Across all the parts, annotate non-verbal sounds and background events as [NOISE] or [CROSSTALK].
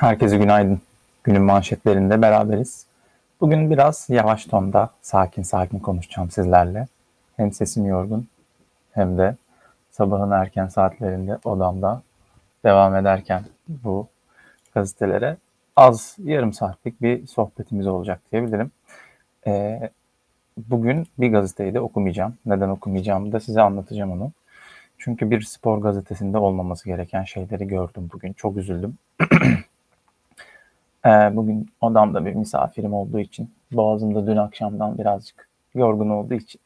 Herkese günaydın. Günün manşetlerinde beraberiz. Bugün biraz yavaş tonda, sakin sakin konuşacağım sizlerle. Hem sesim yorgun hem de sabahın erken saatlerinde odamda devam ederken bu gazetelere az yarım saatlik bir sohbetimiz olacak diyebilirim. Ee, bugün bir gazeteyi de okumayacağım. Neden okumayacağımı da size anlatacağım onu. Çünkü bir spor gazetesinde olmaması gereken şeyleri gördüm bugün. Çok üzüldüm. [CLEARS THROAT] Ee, bugün odamda bir misafirim olduğu için, boğazımda dün akşamdan birazcık yorgun olduğu için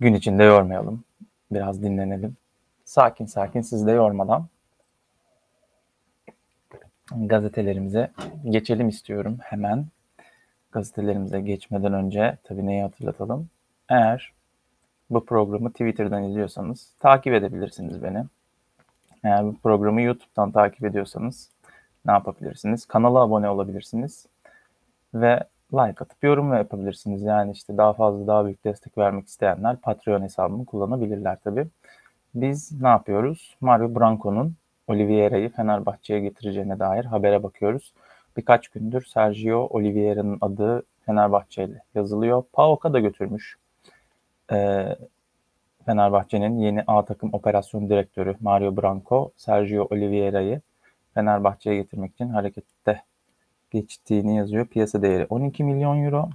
gün içinde yormayalım. Biraz dinlenelim. Sakin sakin sizi de yormadan gazetelerimize geçelim istiyorum hemen. Gazetelerimize geçmeden önce tabii neyi hatırlatalım. Eğer bu programı Twitter'dan izliyorsanız takip edebilirsiniz beni. Eğer bu programı YouTube'dan takip ediyorsanız ne yapabilirsiniz? Kanala abone olabilirsiniz ve like atıp yorum yapabilirsiniz. Yani işte daha fazla daha büyük destek vermek isteyenler Patreon hesabımı kullanabilirler tabii. Biz ne yapıyoruz? Mario Branco'nun Oliveira'yı Fenerbahçe'ye getireceğine dair habere bakıyoruz. Birkaç gündür Sergio Oliveira'nın adı Fenerbahçe ile yazılıyor. PAOK'a da götürmüş. Ee, Fenerbahçe'nin yeni A takım operasyon direktörü Mario Branco, Sergio Oliveira'yı Fenerbahçe'ye getirmek için harekette geçtiğini yazıyor. Piyasa değeri 12 milyon euro.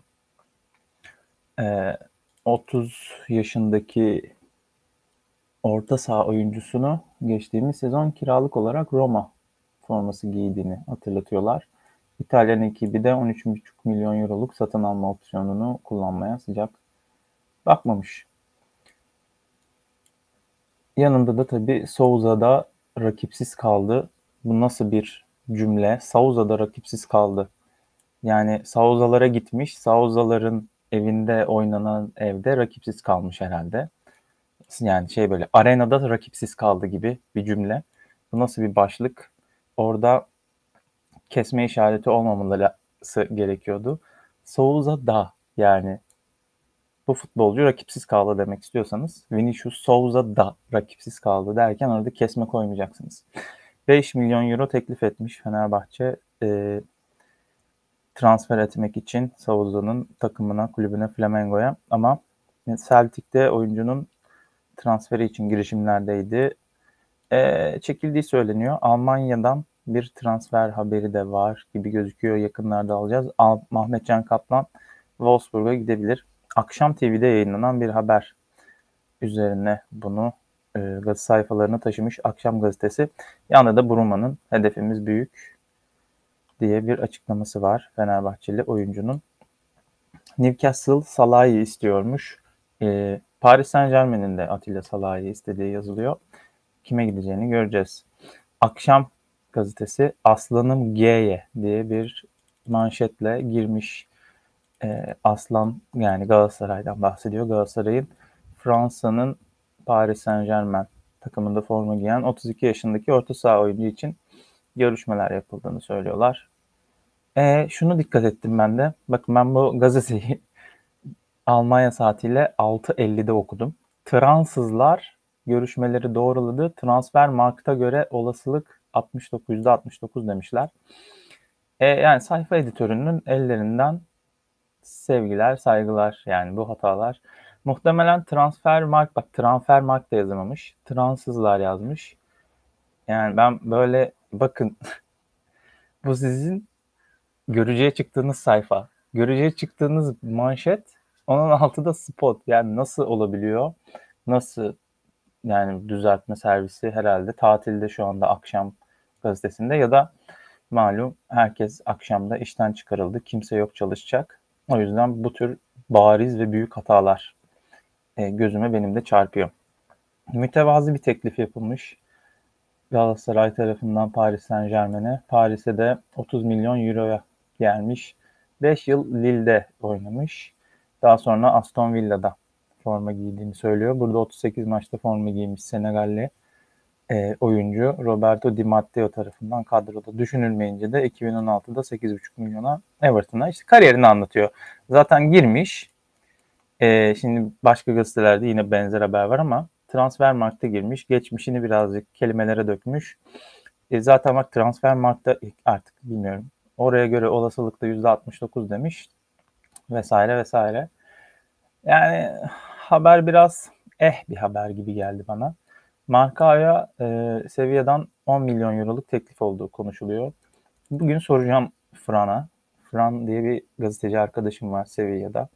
Ee, 30 yaşındaki orta saha oyuncusunu geçtiğimiz sezon kiralık olarak Roma forması giydiğini hatırlatıyorlar. İtalyan ekibi de 13,5 milyon euroluk satın alma opsiyonunu kullanmaya sıcak bakmamış. Yanında da tabii Souza'da rakipsiz kaldı. Bu nasıl bir cümle? Souza'da rakipsiz kaldı. Yani Sauza'lara gitmiş. Sauza'ların evinde oynanan evde rakipsiz kalmış herhalde. Yani şey böyle arenada rakipsiz kaldı gibi bir cümle. Bu nasıl bir başlık? Orada kesme işareti olmamalısı gerekiyordu. Souza da yani bu futbolcu rakipsiz kaldı demek istiyorsanız Vinicius Souza da rakipsiz kaldı derken orada kesme koymayacaksınız. 5 milyon euro teklif etmiş Fenerbahçe e, transfer etmek için Souza'nın takımına, kulübüne, Flamengo'ya ama Celtic'te oyuncunun transferi için girişimlerdeydi. E, çekildiği söyleniyor. Almanya'dan bir transfer haberi de var gibi gözüküyor. Yakınlarda alacağız. Al Mahmet Can Kaplan Wolfsburg'a gidebilir. Akşam TV'de yayınlanan bir haber üzerine bunu e, sayfalarına taşımış Akşam Gazetesi. Yanında da Bruma'nın hedefimiz büyük diye bir açıklaması var Fenerbahçeli oyuncunun. Newcastle Salah'ı istiyormuş. E, Paris Saint Germain'in de Atilla Salah'ı istediği yazılıyor. Kime gideceğini göreceğiz. Akşam gazetesi Aslanım G'ye diye bir manşetle girmiş. E, Aslan yani Galatasaray'dan bahsediyor. Galatasaray'ın Fransa'nın Paris Saint Germain takımında forma giyen 32 yaşındaki orta saha oyuncu için görüşmeler yapıldığını söylüyorlar. E, şunu dikkat ettim ben de. Bakın ben bu gazeteyi [LAUGHS] Almanya saatiyle 6.50'de okudum. Fransızlar görüşmeleri doğruladı. Transfer markta göre olasılık 69'da 69 demişler. E, yani sayfa editörünün ellerinden sevgiler, saygılar yani bu hatalar. Muhtemelen transfer mark, bak transfer mark da yazamamış. Transızlar yazmış. Yani ben böyle bakın [LAUGHS] bu sizin göreceğe çıktığınız sayfa. Göreceğe çıktığınız manşet onun altında spot. Yani nasıl olabiliyor? Nasıl yani düzeltme servisi herhalde tatilde şu anda akşam gazetesinde ya da malum herkes akşamda işten çıkarıldı. Kimse yok çalışacak. O yüzden bu tür bariz ve büyük hatalar e, gözüme benim de çarpıyor. Mütevazı bir teklif yapılmış Galatasaray tarafından Paris Saint Germain'e. Paris'e de 30 milyon euroya gelmiş. 5 yıl Lille'de oynamış. Daha sonra Aston Villa'da forma giydiğini söylüyor. Burada 38 maçta forma giymiş Senegalli e, oyuncu Roberto Di Matteo tarafından kadroda düşünülmeyince de 2016'da 8,5 milyona Everton'a işte kariyerini anlatıyor. Zaten girmiş. E, şimdi başka gazetelerde yine benzer haber var ama transfer markta girmiş. Geçmişini birazcık kelimelere dökmüş. E, zaten bak transfer markta artık bilmiyorum. Oraya göre olasılıkta %69 demiş vesaire vesaire. Yani haber biraz eh bir haber gibi geldi bana. Marka'ya e, seviyeden 10 milyon euroluk teklif olduğu konuşuluyor. Bugün soracağım Fran'a. Fran diye bir gazeteci arkadaşım var Sevilla'da.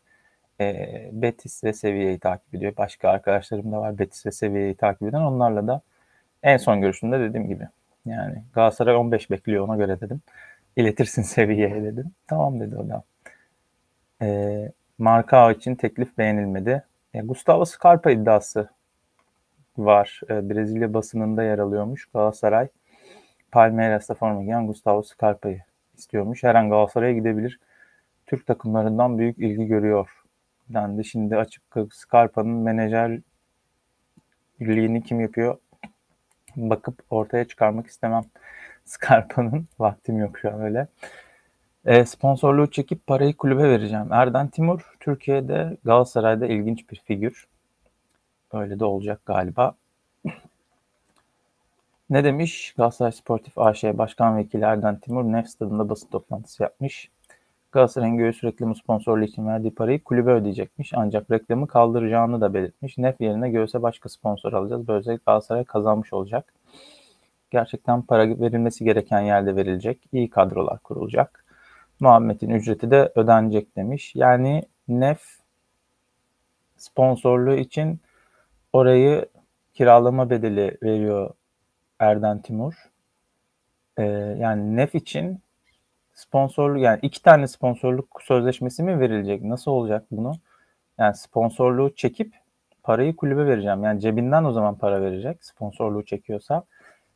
E, Betis ve Sevilla'yı takip ediyor. Başka arkadaşlarım da var Betis ve Sevilla'yı takip eden. Onlarla da en son görüşümde dediğim gibi. Yani Galatasaray 15 bekliyor ona göre dedim. İletirsin [LAUGHS] Sevilla'ya dedim. Tamam dedi o da. E, Marka için teklif beğenilmedi. E, Gustavo Scarpa iddiası var. E, Brezilya basınında yer alıyormuş. Galatasaray Palmeiras'ta forma giyen Gustavo Scarpa'yı istiyormuş. Her an Galatasaray'a gidebilir. Türk takımlarından büyük ilgi görüyor. Dendi. Şimdi açıp Scarpa'nın menajerliğini kim yapıyor? Bakıp ortaya çıkarmak istemem. [LAUGHS] Scarpa'nın vaktim yok şu an öyle. E, sponsorluğu çekip parayı kulübe vereceğim. Erden Timur Türkiye'de Galatasaray'da ilginç bir figür. Öyle de olacak galiba. Ne demiş? Galatasaray Sportif AŞ Başkan Vekili Erden Timur Nef stadında basın toplantısı yapmış. Galatasaray'ın göğüs reklamı sponsorluğu için verdiği parayı kulübe ödeyecekmiş. Ancak reklamı kaldıracağını da belirtmiş. Nef yerine göğüse başka sponsor alacağız. Böylece Galatasaray kazanmış olacak. Gerçekten para verilmesi gereken yerde verilecek. İyi kadrolar kurulacak. Muhammed'in ücreti de ödenecek demiş. Yani Nef sponsorluğu için orayı kiralama bedeli veriyor Erden Timur. Ee, yani Nef için sponsorluk yani iki tane sponsorluk sözleşmesi mi verilecek? Nasıl olacak bunu? Yani sponsorluğu çekip parayı kulübe vereceğim. Yani cebinden o zaman para verecek sponsorluğu çekiyorsa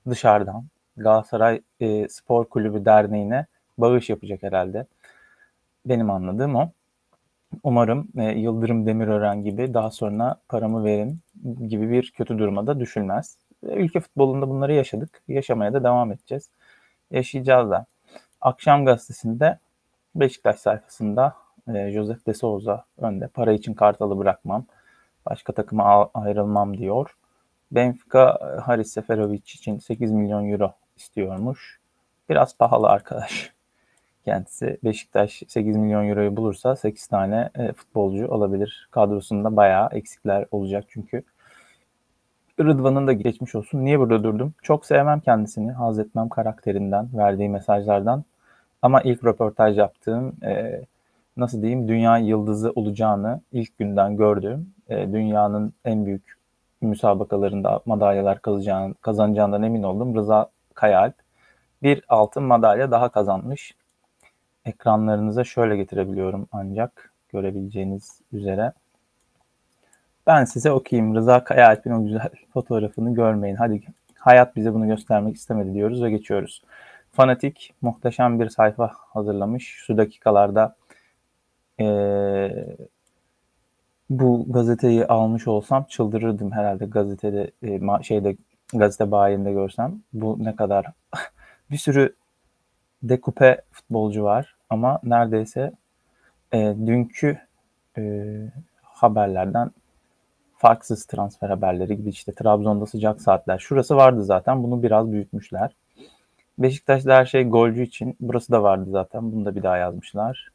dışarıdan Galatasaray e, Spor Kulübü Derneği'ne bağış yapacak herhalde. Benim anladığım o. Umarım e, Yıldırım Demirören gibi daha sonra paramı verin gibi bir kötü duruma da düşülmez. Ülke futbolunda bunları yaşadık. Yaşamaya da devam edeceğiz. Yaşayacağız da. Akşam gazetesinde Beşiktaş sayfasında e, Joseph de Souza önde. Para için Kartal'ı bırakmam. Başka takıma ayrılmam diyor. Benfica Haris Seferovic için 8 milyon euro istiyormuş. Biraz pahalı arkadaş [LAUGHS] kendisi. Beşiktaş 8 milyon euroyu bulursa 8 tane e, futbolcu olabilir. Kadrosunda bayağı eksikler olacak çünkü. Rıdvan'ın da geçmiş olsun. Niye burada durdum? Çok sevmem kendisini. Haz etmem karakterinden, verdiği mesajlardan. Ama ilk röportaj yaptığım, e, nasıl diyeyim, dünya yıldızı olacağını ilk günden gördüğüm, e, dünyanın en büyük müsabakalarında madalyalar kazanacağını, kazanacağından emin oldum. Rıza Kayalp bir altın madalya daha kazanmış. Ekranlarınıza şöyle getirebiliyorum ancak görebileceğiniz üzere. Ben size okuyayım. Rıza Kayaalp'in o güzel [LAUGHS] fotoğrafını görmeyin. Hadi hayat bize bunu göstermek istemedi diyoruz ve geçiyoruz. Fanatik muhteşem bir sayfa hazırlamış. Şu dakikalarda ee, bu gazeteyi almış olsam çıldırırdım herhalde gazetede e, şeyde gazete bayinde görsem. Bu ne kadar [LAUGHS] bir sürü dekupe futbolcu var ama neredeyse e, dünkü e, haberlerden farksız transfer haberleri gibi işte Trabzon'da sıcak saatler. Şurası vardı zaten. Bunu biraz büyütmüşler. Beşiktaş'ta her şey golcü için. Burası da vardı zaten. Bunu da bir daha yazmışlar.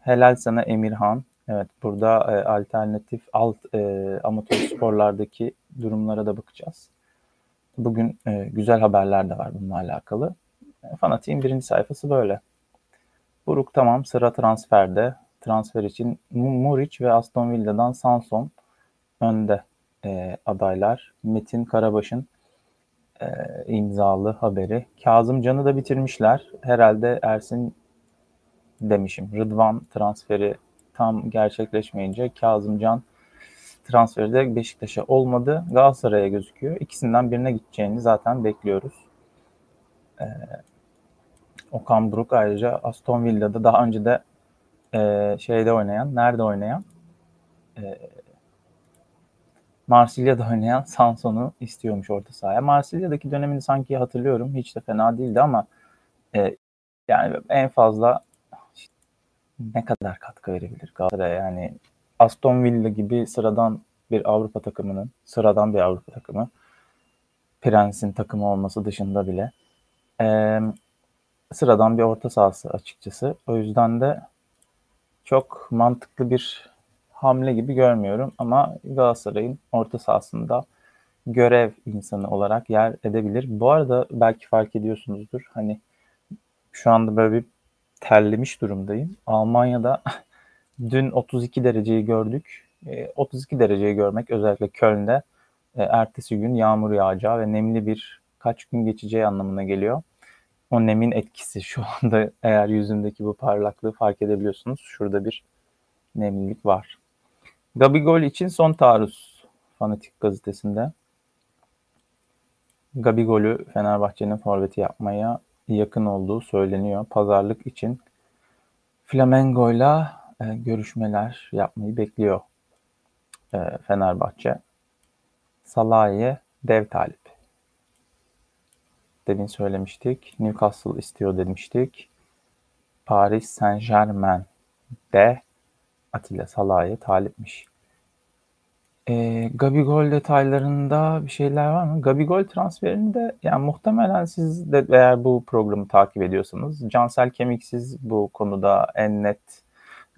Helal sana Emirhan. Evet burada e, alternatif alt e, amatör sporlardaki durumlara da bakacağız. Bugün e, güzel haberler de var bununla alakalı. E, Fanatik'in birinci sayfası böyle. Buruk tamam sıra transferde. Transfer için Muric ve Aston Villa'dan Sanson önde e, adaylar. Metin Karabaş'ın e, imzalı haberi. Kazım Can'ı da bitirmişler. Herhalde Ersin demişim. Rıdvan transferi tam gerçekleşmeyince Kazım Can transferi de Beşiktaş'a olmadı. Galatasaray'a gözüküyor. İkisinden birine gideceğini zaten bekliyoruz. Ee, Okan Buruk ayrıca Aston Villa'da daha önce de e, şeyde oynayan, nerede oynayan? E, Marsilya'da oynayan Sanson'u istiyormuş orta sahaya. Marsilya'daki dönemini sanki hatırlıyorum. Hiç de fena değildi ama e, yani en fazla ne kadar katkı verebilir Galatasaray? Yani Aston Villa gibi sıradan bir Avrupa takımının, sıradan bir Avrupa takımı, Prens'in takımı olması dışında bile Ee, sıradan bir orta sahası açıkçası. O yüzden de çok mantıklı bir hamle gibi görmüyorum ama Galatasaray'ın orta sahasında görev insanı olarak yer edebilir. Bu arada belki fark ediyorsunuzdur. Hani şu anda böyle bir terlemiş durumdayım. Almanya'da [LAUGHS] dün 32 dereceyi gördük. 32 e, dereceyi görmek özellikle Köln'de e, ertesi gün yağmur yağacağı ve nemli bir kaç gün geçeceği anlamına geliyor. O nemin etkisi [LAUGHS] şu anda eğer yüzümdeki bu parlaklığı fark edebiliyorsunuz. Şurada bir nemlilik var. Gabigol için son taarruz Fanatik gazetesinde. Gabigol'ü Fenerbahçe'nin forveti yapmaya yakın olduğu söyleniyor. Pazarlık için Flamengo'yla e, görüşmeler yapmayı bekliyor e, Fenerbahçe. Salah'ye dev talip. Demin söylemiştik. Newcastle istiyor demiştik. Paris Saint Germain de Atilla Salah'ya talipmiş. E, Gabigol detaylarında bir şeyler var mı? Gabigol transferinde yani muhtemelen siz de eğer bu programı takip ediyorsanız Cansel Kemiksiz bu konuda en net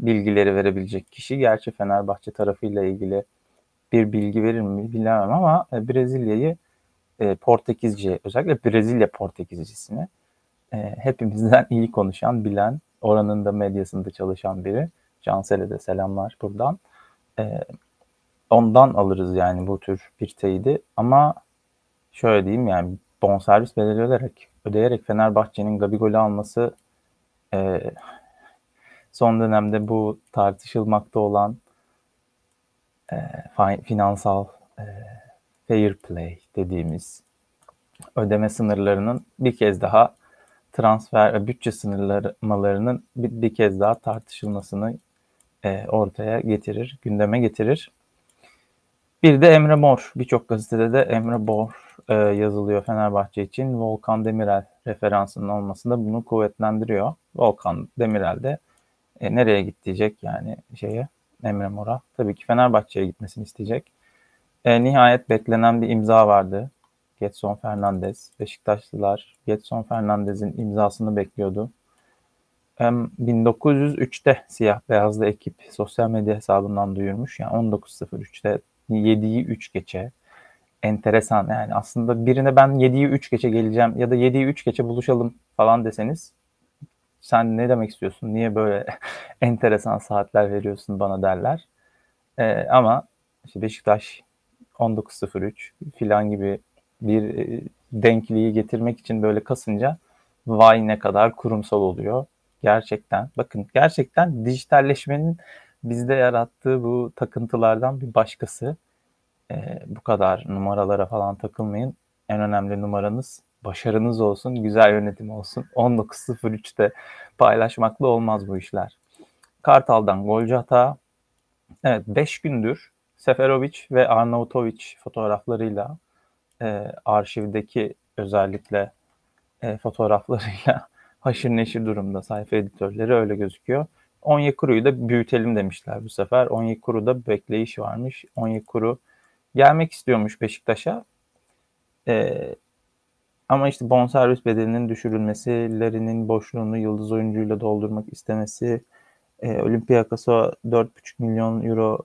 bilgileri verebilecek kişi. Gerçi Fenerbahçe tarafıyla ilgili bir bilgi verir mi bilemem ama e, Brezilya'yı e, Portekizce özellikle Brezilya Portekizcisini e, hepimizden iyi konuşan, bilen, oranın da medyasında çalışan biri. Cansel'e de selamlar buradan. E, ondan alırız yani bu tür bir teyidi. Ama şöyle diyeyim yani bonservis bedeli öderek, ödeyerek Fenerbahçe'nin Gabigol'ü alması e, son dönemde bu tartışılmakta olan e, finansal e, fair play dediğimiz ödeme sınırlarının bir kez daha transfer ve bütçe sınırlamalarının bir, bir kez daha tartışılmasını e, ortaya getirir, gündeme getirir. Bir de Emre Mor. Birçok gazetede de Emre Mor e, yazılıyor Fenerbahçe için. Volkan Demirel referansının olması da bunu kuvvetlendiriyor. Volkan Demirel de e, nereye git diyecek yani şeye Emre Mor'a. Tabii ki Fenerbahçe'ye gitmesini isteyecek. E, nihayet beklenen bir imza vardı. Getson Fernandez. Beşiktaşlılar Getson Fernandez'in imzasını bekliyordu. E, 1903'te siyah beyazlı ekip sosyal medya hesabından duyurmuş. Yani 19.03'te 7'yi 3 geçe. Enteresan yani aslında birine ben 7'yi 3 geçe geleceğim ya da 7'yi 3 geçe buluşalım falan deseniz sen ne demek istiyorsun? Niye böyle [LAUGHS] enteresan saatler veriyorsun bana derler. Ee, ama işte Beşiktaş 19.03 filan gibi bir e, denkliği getirmek için böyle kasınca vay ne kadar kurumsal oluyor. Gerçekten bakın gerçekten dijitalleşmenin bizde yarattığı bu takıntılardan bir başkası. Ee, bu kadar numaralara falan takılmayın. En önemli numaranız başarınız olsun, güzel yönetim olsun. [LAUGHS] 19.03'te paylaşmakla olmaz bu işler. Kartal'dan golcü hata. Evet 5 gündür Seferovic ve Arnautovic fotoğraflarıyla e, arşivdeki özellikle e, fotoğraflarıyla haşır neşir durumda sayfa editörleri öyle gözüküyor. Onyekuru'yu da büyütelim demişler bu sefer. Onyekuru'da bekleyiş varmış. Onyekuru gelmek istiyormuş Beşiktaş'a. E, ama işte bonservis bedelinin düşürülmesi, Larry'nin boşluğunu yıldız oyuncuyla doldurmak istemesi, e, Olympiakos'a 4,5 milyon euro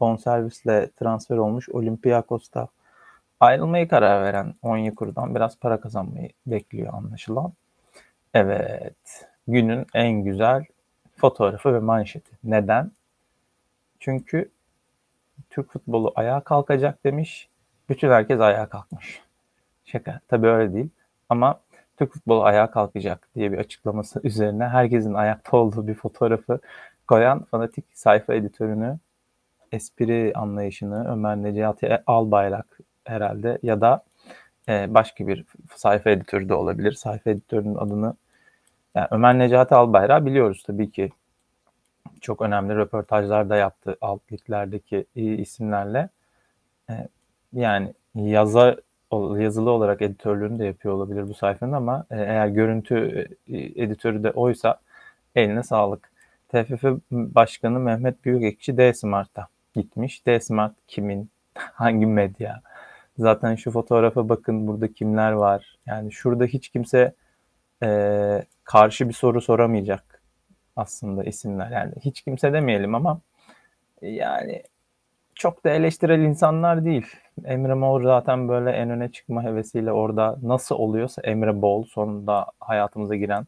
bonservisle transfer olmuş Olympiakos'ta ayrılmayı karar veren Onyekuru'dan biraz para kazanmayı bekliyor anlaşılan. Evet, günün en güzel fotoğrafı ve manşeti. Neden? Çünkü Türk futbolu ayağa kalkacak demiş. Bütün herkes ayağa kalkmış. Şaka. Tabii öyle değil. Ama Türk futbolu ayağa kalkacak diye bir açıklaması üzerine herkesin ayakta olduğu bir fotoğrafı koyan fanatik sayfa editörünü, espri anlayışını Ömer Necati Albayrak herhalde ya da e, başka bir sayfa editörü de olabilir. Sayfa editörünün adını yani Ömer Necati Albayrak biliyoruz tabii ki çok önemli röportajlar da yaptı alt liglerdeki isimlerle. E, yani yaza yazılı olarak editörlüğünü de yapıyor olabilir bu sayfanın ama e, eğer görüntü e, editörü de oysa eline sağlık. TFF Başkanı Mehmet Büyükekçi D-Smart'a gitmiş. D-Smart kimin? [LAUGHS] Hangi medya? Zaten şu fotoğrafa bakın burada kimler var. Yani şurada hiç kimse e, karşı bir soru soramayacak aslında isimler. Yani hiç kimse demeyelim ama yani çok da eleştirel insanlar değil. Emre Mor zaten böyle en öne çıkma hevesiyle orada nasıl oluyorsa Emre Bol sonunda hayatımıza giren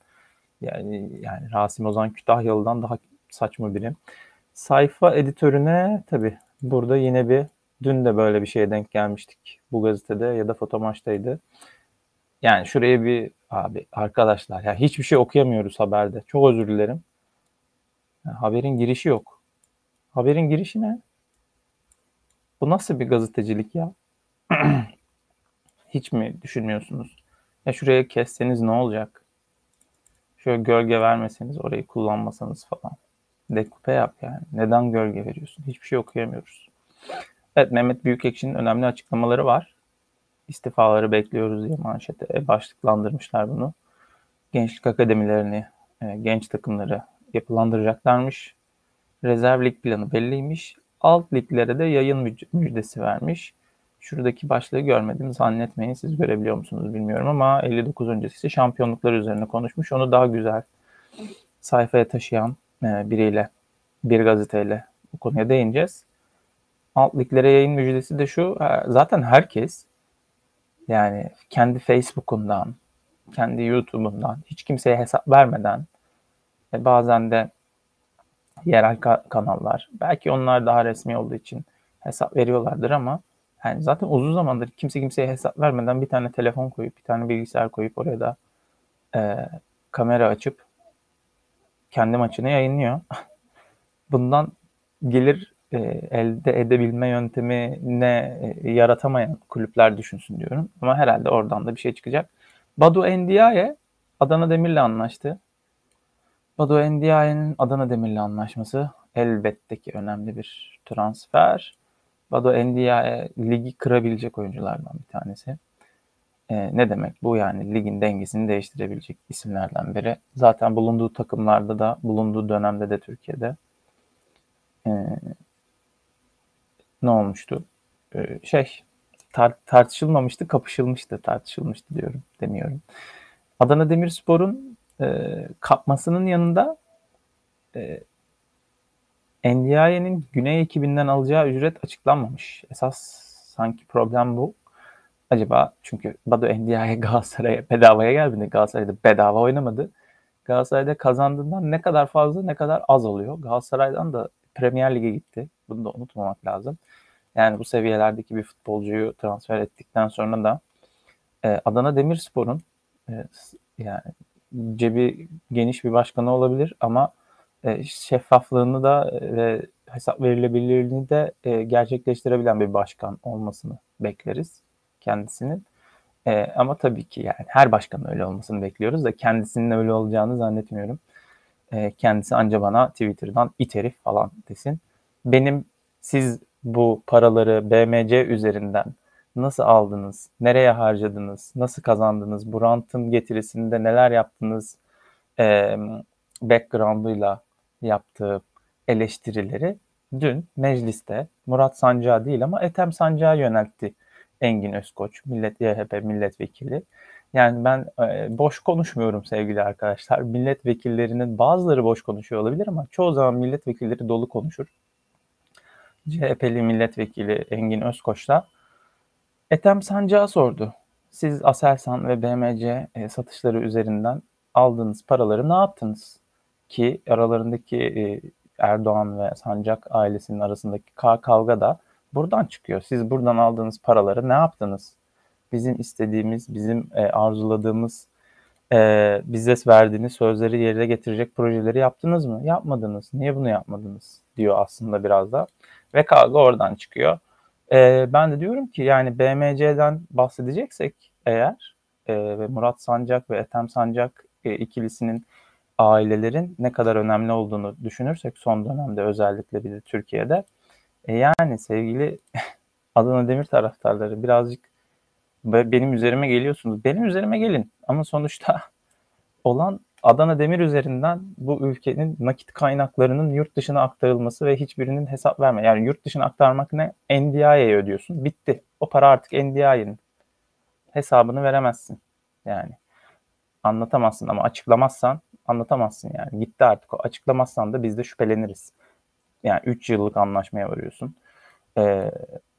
yani yani Rasim Ozan Kütahyalı'dan daha saçma biri. Sayfa editörüne tabi burada yine bir dün de böyle bir şeye denk gelmiştik bu gazetede ya da fotomaçtaydı. Yani şuraya bir abi arkadaşlar ya hiçbir şey okuyamıyoruz haberde. Çok özür dilerim. Yani haberin girişi yok. Haberin girişi ne? Bu nasıl bir gazetecilik ya? [CLEARS THROAT] Hiç mi düşünmüyorsunuz? Ya şuraya kesseniz ne olacak? Şöyle gölge vermeseniz, orayı kullanmasanız falan. Dekupe yap yani. Neden gölge veriyorsun? Hiçbir şey okuyamıyoruz. Evet Mehmet Büyükekşi'nin önemli açıklamaları var. İstifaları bekliyoruz diye manşete e, başlıklandırmışlar bunu. Gençlik akademilerini, e, genç takımları yapılandıracaklarmış. Rezerv lig planı belliymiş. Alt liglere de yayın müjdesi vermiş. Şuradaki başlığı görmedim zannetmeyin siz görebiliyor musunuz bilmiyorum ama 59 öncesi şampiyonluklar üzerine konuşmuş. Onu daha güzel sayfaya taşıyan e, biriyle, bir gazeteyle bu konuya değineceğiz. Alt liglere yayın müjdesi de şu. E, zaten herkes yani kendi Facebook'undan, kendi YouTube'undan hiç kimseye hesap vermeden e, bazen de yerel ka- kanallar belki onlar daha resmi olduğu için hesap veriyorlardır ama yani zaten uzun zamandır kimse kimseye hesap vermeden bir tane telefon koyup bir tane bilgisayar koyup oraya da e, kamera açıp kendi maçını yayınlıyor. [LAUGHS] Bundan gelir e, elde edebilme yöntemini e, yaratamayan kulüpler düşünsün diyorum. Ama herhalde oradan da bir şey çıkacak. Badu Endiaye Adana Demir'le anlaştı. Badu Endiaye'nin Adana Demir'le anlaşması elbette ki önemli bir transfer. Badu Endiaye ligi kırabilecek oyunculardan bir tanesi. Ee, ne demek bu yani ligin dengesini değiştirebilecek isimlerden biri. Zaten bulunduğu takımlarda da bulunduğu dönemde de Türkiye'de ee, ne olmuştu? Ee, şey tar- tartışılmamıştı, kapışılmıştı, tartışılmıştı diyorum, demiyorum. Adana Demirspor'un e, kapmasının yanında e, NDI'nin Güney ekibinden alacağı ücret açıklanmamış. Esas sanki problem bu. Acaba çünkü Badu NDI'ye Galatasaray'a bedavaya gelmedi. Galatasaray'da bedava oynamadı. Galatasaray'da kazandığından ne kadar fazla ne kadar az oluyor. Galatasaray'dan da Premier Lig'e gitti. Bunu da unutmamak lazım. Yani bu seviyelerdeki bir futbolcuyu transfer ettikten sonra da e, Adana Demirspor'un e, yani cebi geniş bir başkanı olabilir ama e, şeffaflığını da e, ve hesap verilebilirliğini de e, gerçekleştirebilen bir başkan olmasını bekleriz kendisinin. E, ama tabii ki yani her başkanın öyle olmasını bekliyoruz da kendisinin öyle olacağını zannetmiyorum. E, kendisi anca bana Twitter'dan it herif falan desin. Benim siz bu paraları BMC üzerinden nasıl aldınız, nereye harcadınız, nasıl kazandınız, bu rantın getirisinde neler yaptınız e, background'uyla yaptığı eleştirileri dün mecliste Murat Sancağı değil ama Ethem Sancağı yöneltti Engin Özkoç, Millet YHP milletvekili. Yani ben e, boş konuşmuyorum sevgili arkadaşlar. Milletvekillerinin bazıları boş konuşuyor olabilir ama çoğu zaman milletvekilleri dolu konuşur. CHP'li milletvekili Engin Özkoç'la Ethem Sancağı sordu. Siz Aselsan ve BMC e, satışları üzerinden aldığınız paraları ne yaptınız? Ki aralarındaki e, Erdoğan ve Sancak ailesinin arasındaki kavga da buradan çıkıyor. Siz buradan aldığınız paraları ne yaptınız? Bizim istediğimiz, bizim e, arzuladığımız, bize verdiğiniz sözleri yerine getirecek projeleri yaptınız mı? Yapmadınız. Niye bunu yapmadınız? diyor aslında biraz da. Ve kavga oradan çıkıyor. E, ben de diyorum ki yani BMC'den bahsedeceksek eğer e, ve Murat Sancak ve Ethem Sancak e, ikilisinin ailelerin ne kadar önemli olduğunu düşünürsek son dönemde özellikle bir de Türkiye'de e, yani sevgili [LAUGHS] Adana Demir taraftarları birazcık benim üzerime geliyorsunuz. Benim üzerime gelin ama sonuçta [LAUGHS] olan Adana Demir üzerinden bu ülkenin nakit kaynaklarının yurt dışına aktarılması ve hiçbirinin hesap verme. Yani yurt dışına aktarmak ne? NDI'ye ödüyorsun. Bitti. O para artık NDI'nin hesabını veremezsin. Yani anlatamazsın ama açıklamazsan anlatamazsın yani. Gitti artık. Açıklamazsan da biz de şüpheleniriz. Yani 3 yıllık anlaşmaya varıyorsun. Ee,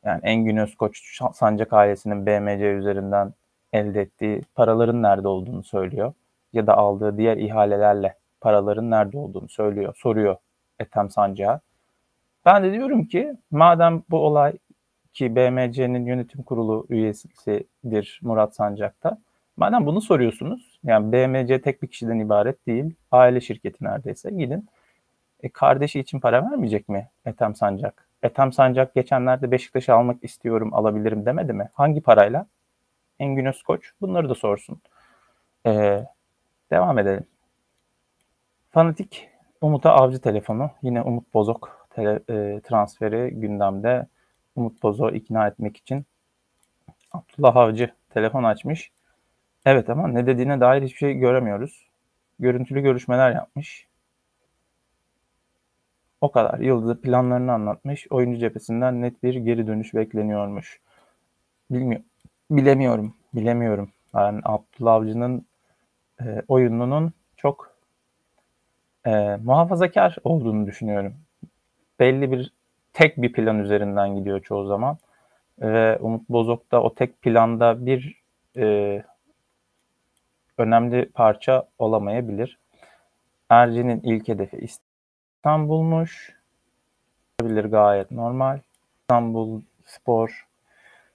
yani Engin Özkoç Sancak ailesinin BMC üzerinden elde ettiği paraların nerede olduğunu söylüyor. Ya da aldığı diğer ihalelerle paraların nerede olduğunu söylüyor, soruyor Ethem Sancak'a. Ben de diyorum ki madem bu olay ki BMC'nin yönetim kurulu üyesidir Murat Sancak'ta. Madem bunu soruyorsunuz, yani BMC tek bir kişiden ibaret değil, aile şirketi neredeyse. Gidin, e, kardeşi için para vermeyecek mi Ethem Sancak? Ethem Sancak geçenlerde Beşiktaş'ı almak istiyorum, alabilirim demedi mi? Hangi parayla? Engin Özkoç bunları da sorsun. Ee, devam edelim. Fanatik Umut'a avcı telefonu. Yine Umut Bozok tele, e, transferi gündemde. Umut Bozok'u ikna etmek için Abdullah Avcı telefon açmış. Evet ama ne dediğine dair hiçbir şey göremiyoruz. Görüntülü görüşmeler yapmış. O kadar. Yıldız'ı planlarını anlatmış. Oyuncu cephesinden net bir geri dönüş bekleniyormuş. Bilmiyorum. Bilemiyorum. Bilemiyorum. Yani Abdullah Avcı'nın e, oyununun çok e, muhafazakar olduğunu düşünüyorum. Belli bir tek bir plan üzerinden gidiyor çoğu zaman. Ve Umut Bozok da o tek planda bir e, önemli parça olamayabilir. Erci'nin ilk hedefi İstanbul'muş. Bilir gayet normal. İstanbul Spor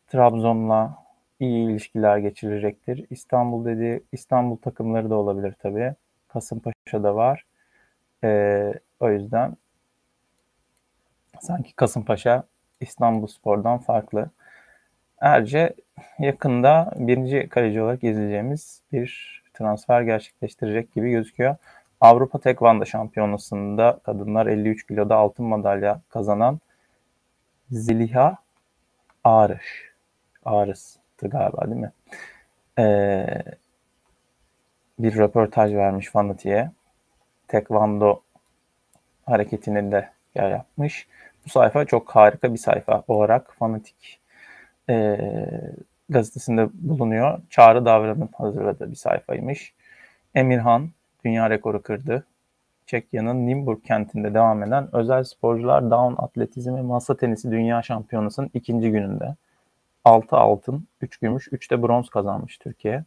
Trabzon'la iyi ilişkiler geçirecektir. İstanbul dedi İstanbul takımları da olabilir tabii. Kasımpaşa'da var. Ee, o yüzden sanki Kasımpaşa İstanbul Spor'dan farklı. Erce yakında birinci kaleci olarak izleyeceğimiz bir transfer gerçekleştirecek gibi gözüküyor. Avrupa Tekvando Şampiyonası'nda kadınlar 53 kiloda altın madalya kazanan Zeliha Ağrış. Ağrıs'tı galiba değil mi? Ee, bir röportaj vermiş Fanatik'e. Tekvando hareketini de yapmış. Bu sayfa çok harika bir sayfa olarak Fanatik e, gazetesinde bulunuyor. Çağrı Davran'ın hazırladığı bir sayfaymış. Emirhan dünya rekoru kırdı. Çekya'nın Nimburg kentinde devam eden özel sporcular down atletizm ve masa tenisi dünya şampiyonasının ikinci gününde. 6 altın, 3 gümüş, 3 de bronz kazanmış Türkiye.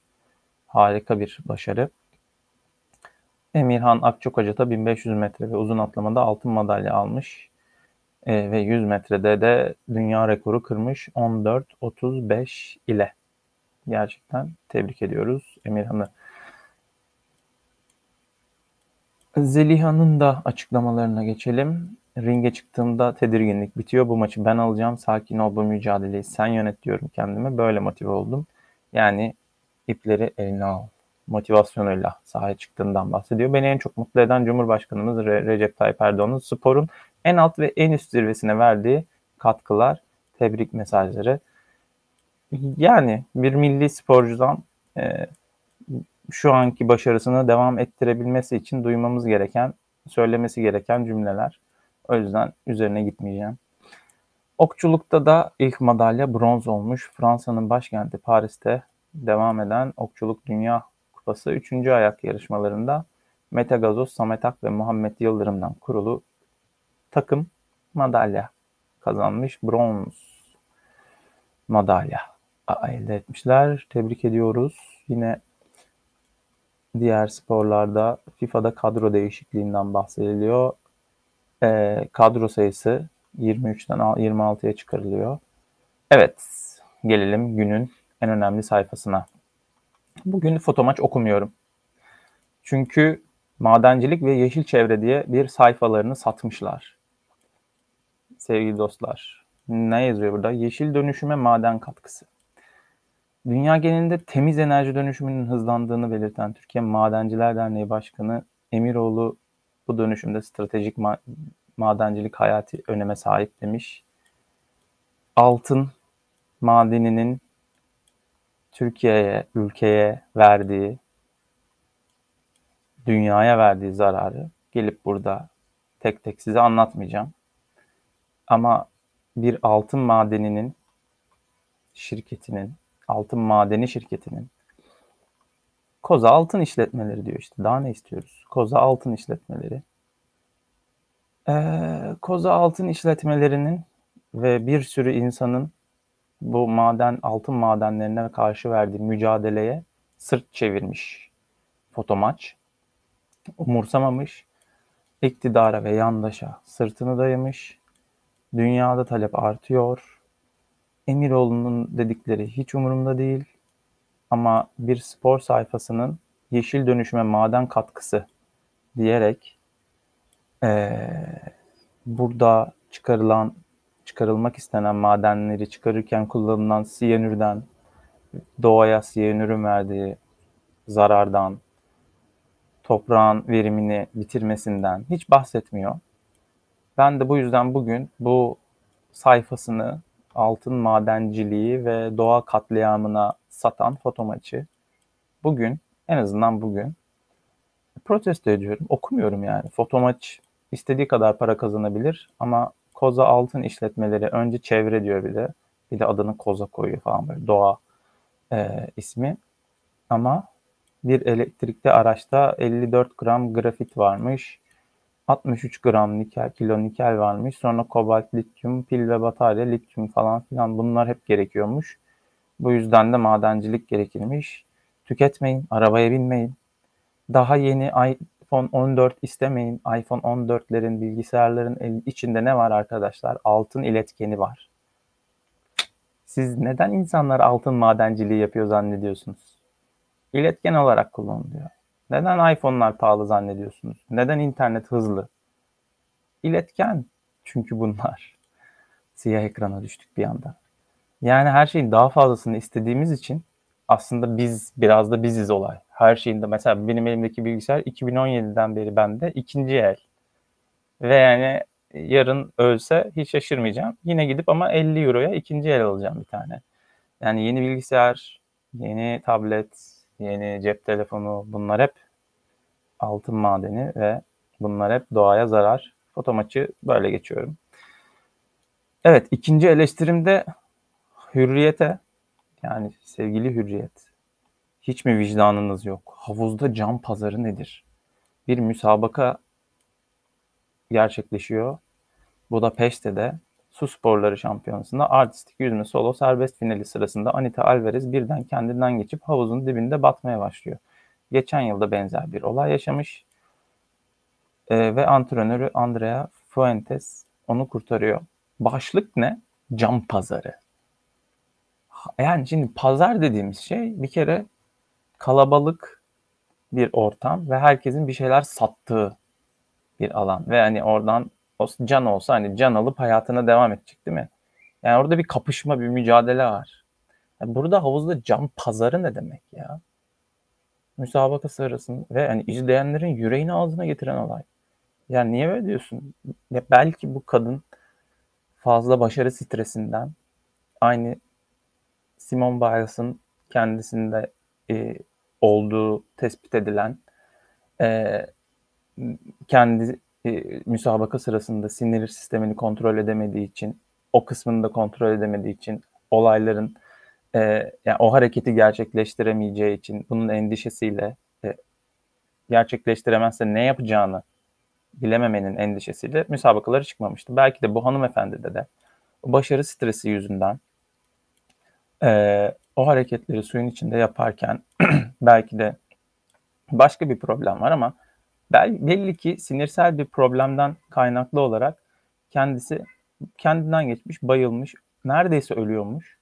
Harika bir başarı. Emirhan Akçokoca da 1500 metre ve uzun atlamada altın madalya almış. E, ve 100 metrede de dünya rekoru kırmış 14.35 ile. Gerçekten tebrik ediyoruz Emirhan'ı. Zeliha'nın da açıklamalarına geçelim. Ringe çıktığımda tedirginlik bitiyor. Bu maçı ben alacağım. Sakin ol bu mücadeleyi sen yönet diyorum kendime. Böyle motive oldum. Yani ipleri eline al. Motivasyonuyla sahaya çıktığından bahsediyor. Beni en çok mutlu eden Cumhurbaşkanımız Re- Recep Tayyip Erdoğan'ın sporun en alt ve en üst zirvesine verdiği katkılar, tebrik mesajları. Yani bir milli sporcudan e, şu anki başarısını devam ettirebilmesi için duymamız gereken, söylemesi gereken cümleler. O yüzden üzerine gitmeyeceğim. Okçulukta da ilk madalya bronz olmuş. Fransa'nın başkenti Paris'te devam eden Okçuluk Dünya Kupası 3. ayak yarışmalarında Mete Gazoz, Samet Ak ve Muhammed Yıldırım'dan kurulu takım madalya kazanmış. Bronz madalya elde etmişler. Tebrik ediyoruz. Yine diğer sporlarda FIFA'da kadro değişikliğinden bahsediliyor. E, kadro sayısı 23'ten 26'ya çıkarılıyor. Evet, gelelim günün en önemli sayfasına. Bugün fotomaç okumuyorum. Çünkü madencilik ve yeşil çevre diye bir sayfalarını satmışlar sevgili dostlar. Ne yazıyor burada? Yeşil dönüşüme maden katkısı. Dünya genelinde temiz enerji dönüşümünün hızlandığını belirten Türkiye Madenciler Derneği Başkanı Emiroğlu bu dönüşümde stratejik ma- madencilik hayati öneme sahip demiş. Altın madeninin Türkiye'ye, ülkeye verdiği dünyaya verdiği zararı gelip burada tek tek size anlatmayacağım. Ama bir altın madeninin şirketinin, altın madeni şirketinin Koza Altın işletmeleri diyor işte. Daha ne istiyoruz? Koza Altın işletmeleri. Ee, Koza Altın işletmelerinin ve bir sürü insanın bu maden altın madenlerine karşı verdiği mücadeleye sırt çevirmiş fotomaç. Umursamamış. iktidara ve yandaşa sırtını dayamış. Dünyada talep artıyor. Emiroğlu'nun dedikleri hiç umurumda değil. Ama bir spor sayfasının yeşil dönüşüme maden katkısı diyerek ee, burada çıkarılan çıkarılmak istenen madenleri çıkarırken kullanılan siyanürden, doğaya siyanürün verdiği zarardan, toprağın verimini bitirmesinden hiç bahsetmiyor. Ben de bu yüzden bugün bu sayfasını altın madenciliği ve doğa katliamına satan fotomaçı bugün en azından bugün protesto ediyorum. Okumuyorum yani. Fotomaç istediği kadar para kazanabilir ama Koza Altın işletmeleri önce çevre diyor bir de. Bir de adını Koza koyuyor falan böyle doğa e, ismi. Ama bir elektrikli araçta 54 gram grafit varmış. 63 gram nikel, kilo nikel varmış. Sonra kobalt, lityum, pil ve batarya, lityum falan filan bunlar hep gerekiyormuş. Bu yüzden de madencilik gerekirmiş. Tüketmeyin, arabaya binmeyin. Daha yeni iPhone 14 istemeyin. iPhone 14'lerin, bilgisayarların içinde ne var arkadaşlar? Altın iletkeni var. Siz neden insanlar altın madenciliği yapıyor zannediyorsunuz? İletken olarak kullanılıyor. Neden iPhone'lar pahalı zannediyorsunuz? Neden internet hızlı? İletken çünkü bunlar. [LAUGHS] Siyah ekrana düştük bir anda. Yani her şeyin daha fazlasını istediğimiz için aslında biz biraz da biziz olay. Her şeyin de mesela benim elimdeki bilgisayar 2017'den beri bende ikinci el. Ve yani yarın ölse hiç şaşırmayacağım. Yine gidip ama 50 euroya ikinci el alacağım bir tane. Yani yeni bilgisayar, yeni tablet, yeni cep telefonu bunlar hep altın madeni ve bunlar hep doğaya zarar. Fotomaçı böyle geçiyorum. Evet ikinci eleştirimde hürriyete yani sevgili hürriyet hiç mi vicdanınız yok? Havuzda cam pazarı nedir? Bir müsabaka gerçekleşiyor. Bu da Peşte'de su sporları şampiyonasında artistik yüzme solo serbest finali sırasında Anita Alvarez birden kendinden geçip havuzun dibinde batmaya başlıyor. Geçen yılda benzer bir olay yaşamış ee, ve antrenörü Andrea Fuentes onu kurtarıyor. Başlık ne? Cam pazarı. Yani şimdi pazar dediğimiz şey bir kere kalabalık bir ortam ve herkesin bir şeyler sattığı bir alan ve hani oradan can olsa hani can alıp hayatına devam edecek değil mi? Yani orada bir kapışma, bir mücadele var. Yani burada havuzda cam pazarı ne demek ya? Müsabaka sırasında ve hani izleyenlerin yüreğini ağzına getiren olay. Yani niye böyle diyorsun? Ya belki bu kadın fazla başarı stresinden aynı Simon Biles'ın kendisinde e, olduğu tespit edilen e, kendi müsabaka sırasında sinir sistemini kontrol edemediği için, o kısmını da kontrol edemediği için olayların e, yani o hareketi gerçekleştiremeyeceği için bunun endişesiyle e, gerçekleştiremezse ne yapacağını bilememenin endişesiyle müsabakaları çıkmamıştı. Belki de bu hanımefendide de başarı stresi yüzünden e, o hareketleri suyun içinde yaparken [CLEARS THROAT] belki de başka bir problem var ama belli ki sinirsel bir problemden kaynaklı olarak kendisi kendinden geçmiş, bayılmış, neredeyse ölüyormuş.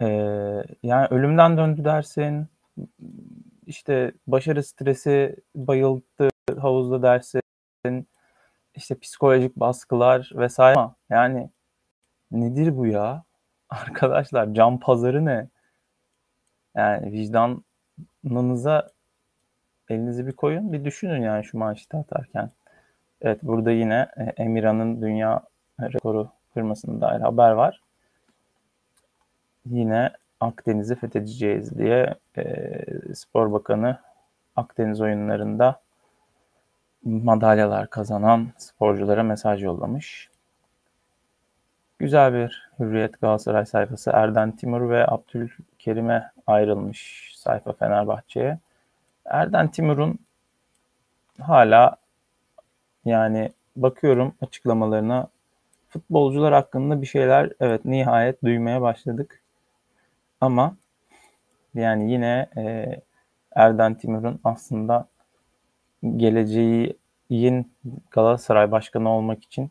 Ee, yani ölümden döndü dersin, işte başarı stresi bayıldı havuzda dersin, işte psikolojik baskılar vesaire ama yani nedir bu ya? [LAUGHS] Arkadaşlar cam pazarı ne? Yani vicdanınıza elinizi bir koyun bir düşünün yani şu manşeti atarken. Evet burada yine e, Emirhan'ın dünya rekoru kırmasına dair haber var. Yine Akdeniz'i fethedeceğiz diye e, Spor Bakanı Akdeniz oyunlarında madalyalar kazanan sporculara mesaj yollamış. Güzel bir Hürriyet Galatasaray sayfası. Erden Timur ve Abdülkerim'e ayrılmış sayfa Fenerbahçe'ye. Erden Timur'un hala yani bakıyorum açıklamalarına futbolcular hakkında bir şeyler evet nihayet duymaya başladık. Ama yani yine e, Erden Timur'un aslında geleceğin Galatasaray başkanı olmak için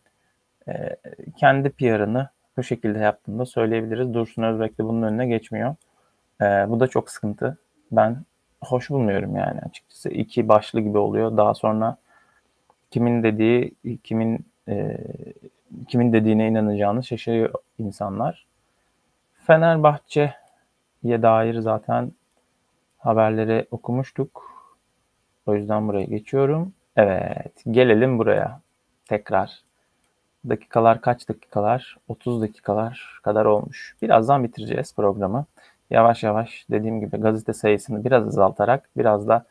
e, kendi PR'ını bu şekilde yaptığını da söyleyebiliriz. Dursun Özbek de bunun önüne geçmiyor. E, bu da çok sıkıntı. Ben hoş bulmuyorum yani açıkçası. iki başlı gibi oluyor. Daha sonra kimin dediği, kimin e, kimin dediğine inanacağını şaşırıyor insanlar. Fenerbahçe'ye dair zaten haberleri okumuştuk. O yüzden buraya geçiyorum. Evet, gelelim buraya. Tekrar. Dakikalar kaç dakikalar? 30 dakikalar kadar olmuş. Birazdan bitireceğiz programı. Yavaş yavaş dediğim gibi gazete sayısını biraz azaltarak, biraz da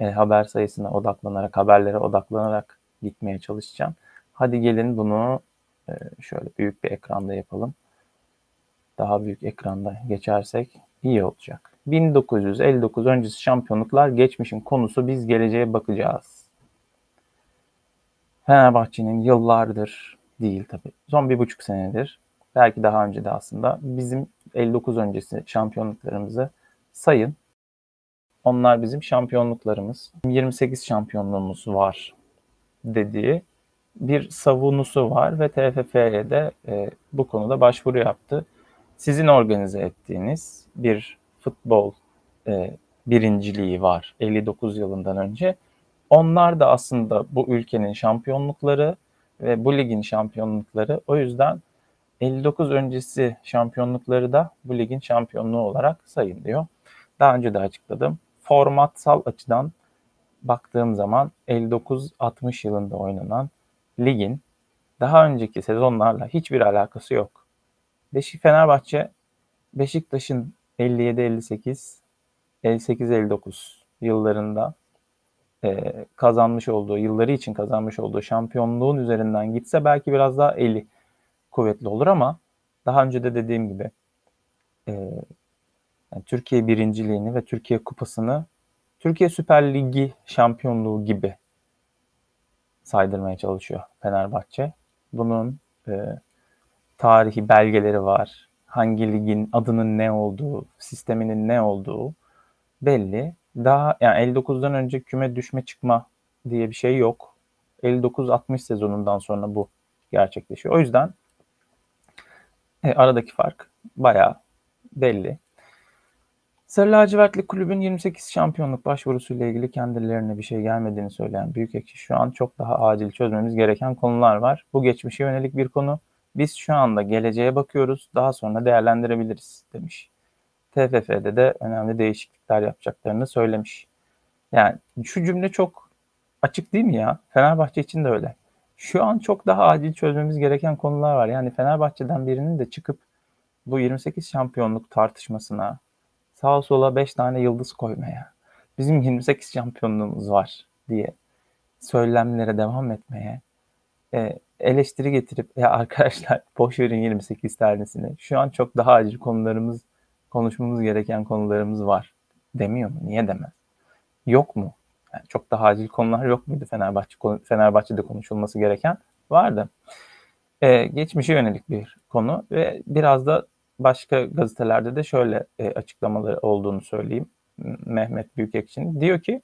e, haber sayısına odaklanarak, haberlere odaklanarak gitmeye çalışacağım. Hadi gelin bunu e, şöyle büyük bir ekranda yapalım. Daha büyük ekranda geçersek iyi olacak. 1959 öncesi şampiyonluklar geçmişin konusu biz geleceğe bakacağız. Fenerbahçe'nin yıllardır değil tabii. Son bir buçuk senedir belki daha önce de aslında bizim 59 öncesi şampiyonluklarımızı sayın. Onlar bizim şampiyonluklarımız. 28 şampiyonluğumuz var dediği bir savunusu var ve TFF'ye de e, bu konuda başvuru yaptı. Sizin organize ettiğiniz bir futbol e, birinciliği var 59 yılından önce. Onlar da aslında bu ülkenin şampiyonlukları ve bu ligin şampiyonlukları. O yüzden 59 öncesi şampiyonlukları da bu ligin şampiyonluğu olarak sayın diyor. Daha önce de açıkladım. Formatsal açıdan baktığım zaman 59-60 yılında oynanan ligin daha önceki sezonlarla hiçbir alakası yok. Beşik Fenerbahçe Beşiktaş'ın 57-58, 58-59 yıllarında e, kazanmış olduğu, yılları için kazanmış olduğu şampiyonluğun üzerinden gitse belki biraz daha eli kuvvetli olur ama daha önce de dediğim gibi e, yani Türkiye birinciliğini ve Türkiye kupasını Türkiye Süper Ligi şampiyonluğu gibi saydırmaya çalışıyor Fenerbahçe. Bunun e, tarihi belgeleri var. Hangi ligin adının ne olduğu, sisteminin ne olduğu belli. Daha yani 59'dan önce küme düşme çıkma diye bir şey yok. 59-60 sezonundan sonra bu gerçekleşiyor. O yüzden e, aradaki fark bayağı belli. Sarı lacivertli kulübün 28 şampiyonluk başvurusuyla ilgili kendilerine bir şey gelmediğini söyleyen Büyükekşi şu an çok daha acil çözmemiz gereken konular var. Bu geçmişe yönelik bir konu. Biz şu anda geleceğe bakıyoruz. Daha sonra değerlendirebiliriz demiş. TFF'de de önemli değişiklikler yapacaklarını söylemiş. Yani şu cümle çok açık değil mi ya? Fenerbahçe için de öyle. Şu an çok daha acil çözmemiz gereken konular var. Yani Fenerbahçe'den birinin de çıkıp bu 28 şampiyonluk tartışmasına sağa sola 5 tane yıldız koymaya, bizim 28 şampiyonluğumuz var diye söylemlere devam etmeye, e, eleştiri getirip ya arkadaşlar [LAUGHS] boş verin 28 tanesini. Şu an çok daha acil konularımız, konuşmamız gereken konularımız var demiyor mu? Niye demez? Yok mu? Yani çok daha acil konular yok muydu Fenerbahçe Fenerbahçe'de konuşulması gereken? Vardı. Ee, geçmişe yönelik bir konu ve biraz da başka gazetelerde de şöyle e, açıklamaları olduğunu söyleyeyim. Mehmet Büyükekşi'nin. Diyor ki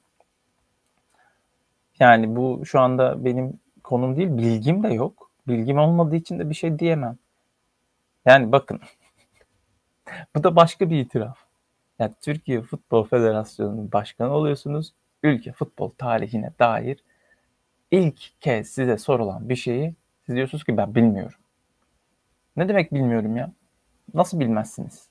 yani bu şu anda benim konum değil, bilgim de yok. Bilgim olmadığı için de bir şey diyemem. Yani bakın [LAUGHS] bu da başka bir itiraf. Yani Türkiye Futbol Federasyonu'nun başkanı oluyorsunuz. Ülke futbol tarihine dair ilk kez size sorulan bir şeyi siz diyorsunuz ki ben bilmiyorum. Ne demek bilmiyorum ya? Nasıl bilmezsiniz?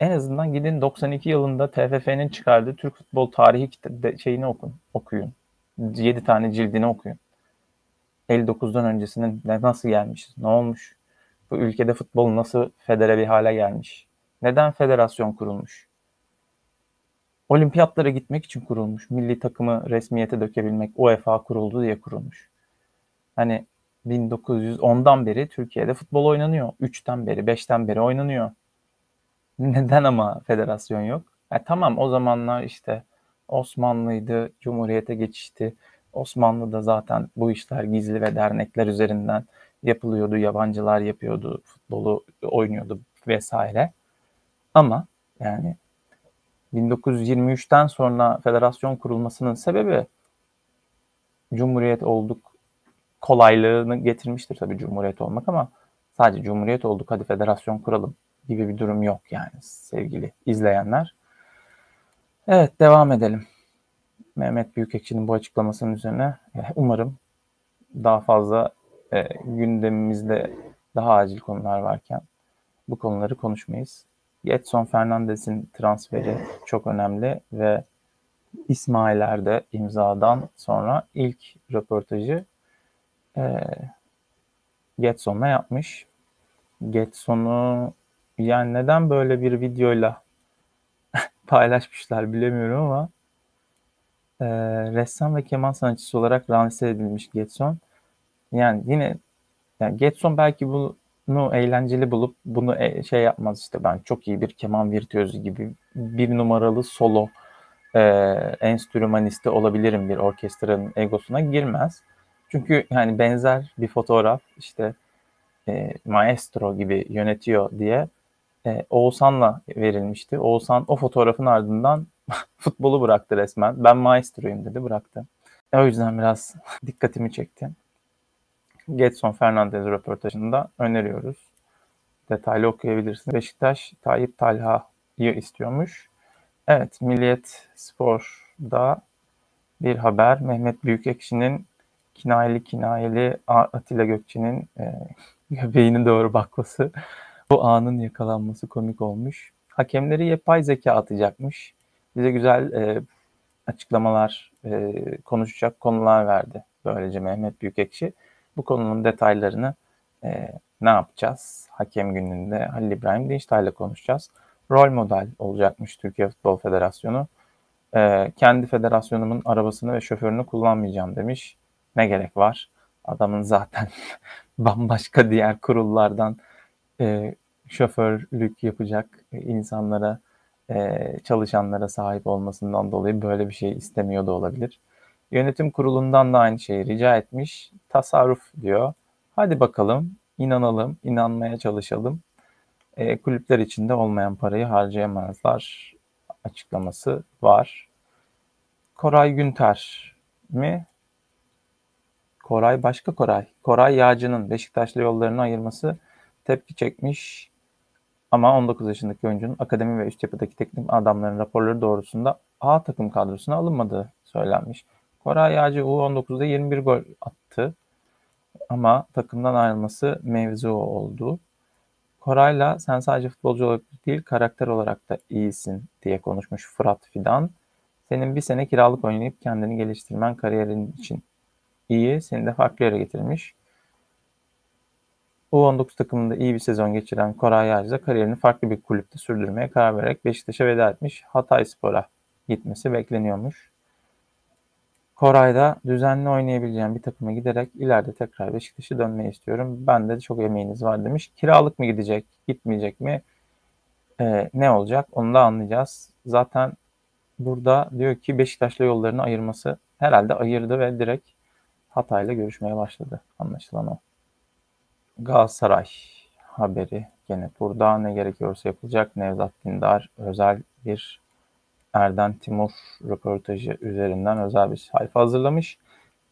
En azından gidin 92 yılında TFF'nin çıkardığı Türk futbol tarihi şeyini okun, okuyun. 7 tane cildini okuyun. 59'dan öncesinin nasıl gelmiş, ne olmuş? Bu ülkede futbol nasıl federe bir hale gelmiş? Neden federasyon kurulmuş? Olimpiyatlara gitmek için kurulmuş. Milli takımı resmiyete dökebilmek UEFA kuruldu diye kurulmuş. Hani 1910'dan beri Türkiye'de futbol oynanıyor. 3'ten beri, 5'ten beri oynanıyor. Neden ama federasyon yok? E tamam o zamanlar işte Osmanlı'ydı, Cumhuriyet'e geçişti. Osmanlı'da zaten bu işler gizli ve dernekler üzerinden yapılıyordu. Yabancılar yapıyordu, futbolu oynuyordu vesaire. Ama yani 1923'ten sonra federasyon kurulmasının sebebi Cumhuriyet olduk kolaylığını getirmiştir tabii Cumhuriyet olmak ama sadece Cumhuriyet olduk hadi federasyon kuralım gibi bir durum yok yani sevgili izleyenler. Evet devam edelim. Mehmet Büyükekşi'nin bu açıklamasının üzerine umarım daha fazla e, gündemimizde daha acil konular varken bu konuları konuşmayız. Getson Fernandez'in transferi çok önemli ve İsmail'lerde imzadan sonra ilk röportajı e, Getson'la yapmış. Getson'u yani neden böyle bir videoyla [LAUGHS] paylaşmışlar bilemiyorum ama e, ressam ve keman sanatçısı olarak lanse edilmiş Getson. Yani yine yani Getson belki bunu eğlenceli bulup bunu e, şey yapmaz işte ben çok iyi bir keman virtüözü gibi bir numaralı solo e, enstrümanisti olabilirim bir orkestranın egosuna girmez. Çünkü yani benzer bir fotoğraf işte e, maestro gibi yönetiyor diye e, Oğuzhan'la verilmişti. Oğuzhan o fotoğrafın ardından [LAUGHS] futbolu bıraktı resmen. Ben maestroyum dedi bıraktı. E, o yüzden biraz [LAUGHS] dikkatimi çekti. Getson Fernandez röportajında öneriyoruz. Detaylı okuyabilirsiniz. Beşiktaş Tayyip Talha'yı istiyormuş. Evet, Milliyet Spor'da bir haber. Mehmet Büyükekşi'nin kinayeli kinayeli Atilla Gökçe'nin e, [LAUGHS] göbeğine doğru bakması bu anın yakalanması komik olmuş. Hakemleri yapay zeka atacakmış. Bize güzel e, açıklamalar, e, konuşacak konular verdi. Böylece Mehmet Büyükekşi. Bu konunun detaylarını e, ne yapacağız? Hakem gününde Halil İbrahim Dinçtay'la konuşacağız. Rol model olacakmış Türkiye Futbol Federasyonu. E, kendi federasyonumun arabasını ve şoförünü kullanmayacağım demiş. Ne gerek var? Adamın zaten [LAUGHS] bambaşka diğer kurullardan e, şoförlük yapacak insanlara, e, çalışanlara sahip olmasından dolayı böyle bir şey istemiyor da olabilir. Yönetim kurulundan da aynı şeyi rica etmiş. Tasarruf diyor. Hadi bakalım, inanalım, inanmaya çalışalım. E, kulüpler içinde olmayan parayı harcayamazlar açıklaması var. Koray Günter mi? Koray başka Koray. Koray Yağcı'nın Beşiktaşlı yollarını ayırması tepki çekmiş. Ama 19 yaşındaki oyuncunun akademi ve üst yapıdaki teknik adamların raporları doğrusunda A takım kadrosuna alınmadığı söylenmiş. Koray Yağcı U19'da 21 gol attı. Ama takımdan ayrılması mevzu oldu. Koray'la sen sadece futbolcu olarak değil karakter olarak da iyisin diye konuşmuş Fırat Fidan. Senin bir sene kiralık oynayıp kendini geliştirmen kariyerin için iyi. Seni de farklı yere getirmiş. U19 takımında iyi bir sezon geçiren Koray Yağcı kariyerini farklı bir kulüpte sürdürmeye karar vererek Beşiktaş'a veda etmiş. Hatay Spor'a gitmesi bekleniyormuş. Koray'da düzenli oynayabileceğim bir takıma giderek ileride tekrar Beşiktaş'a dönmeyi istiyorum. Ben de çok emeğiniz var demiş. Kiralık mı gidecek, gitmeyecek mi? Ee, ne olacak onu da anlayacağız. Zaten burada diyor ki Beşiktaş'la yollarını ayırması herhalde ayırdı ve direkt Hatay'la görüşmeye başladı. Anlaşılan o. Galatasaray haberi gene burada ne gerekiyorsa yapılacak. Nevzat Dindar özel bir Erden Timur röportajı üzerinden özel bir sayfa hazırlamış.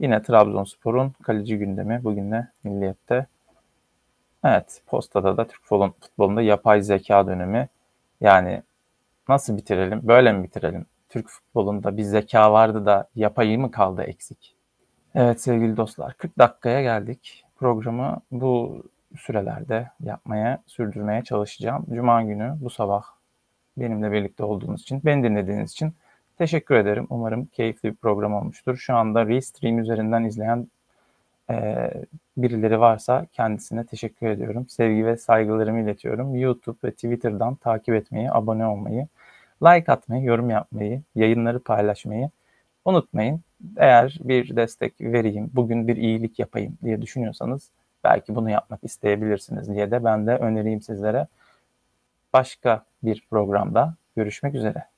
Yine Trabzonspor'un kaleci gündemi bugün de Milliyet'te. Evet, Posta'da da Türk futbolunda yapay zeka dönemi. Yani nasıl bitirelim? Böyle mi bitirelim? Türk futbolunda bir zeka vardı da yapayı mı kaldı eksik? Evet sevgili dostlar 40 dakikaya geldik. Programı bu sürelerde yapmaya, sürdürmeye çalışacağım. Cuma günü bu sabah benimle birlikte olduğunuz için, beni dinlediğiniz için teşekkür ederim. Umarım keyifli bir program olmuştur. Şu anda Restream üzerinden izleyen e, birileri varsa kendisine teşekkür ediyorum. Sevgi ve saygılarımı iletiyorum. YouTube ve Twitter'dan takip etmeyi, abone olmayı, Like atmayı, yorum yapmayı, yayınları paylaşmayı unutmayın. Eğer bir destek vereyim, bugün bir iyilik yapayım diye düşünüyorsanız belki bunu yapmak isteyebilirsiniz diye de ben de önereyim sizlere. Başka bir programda görüşmek üzere.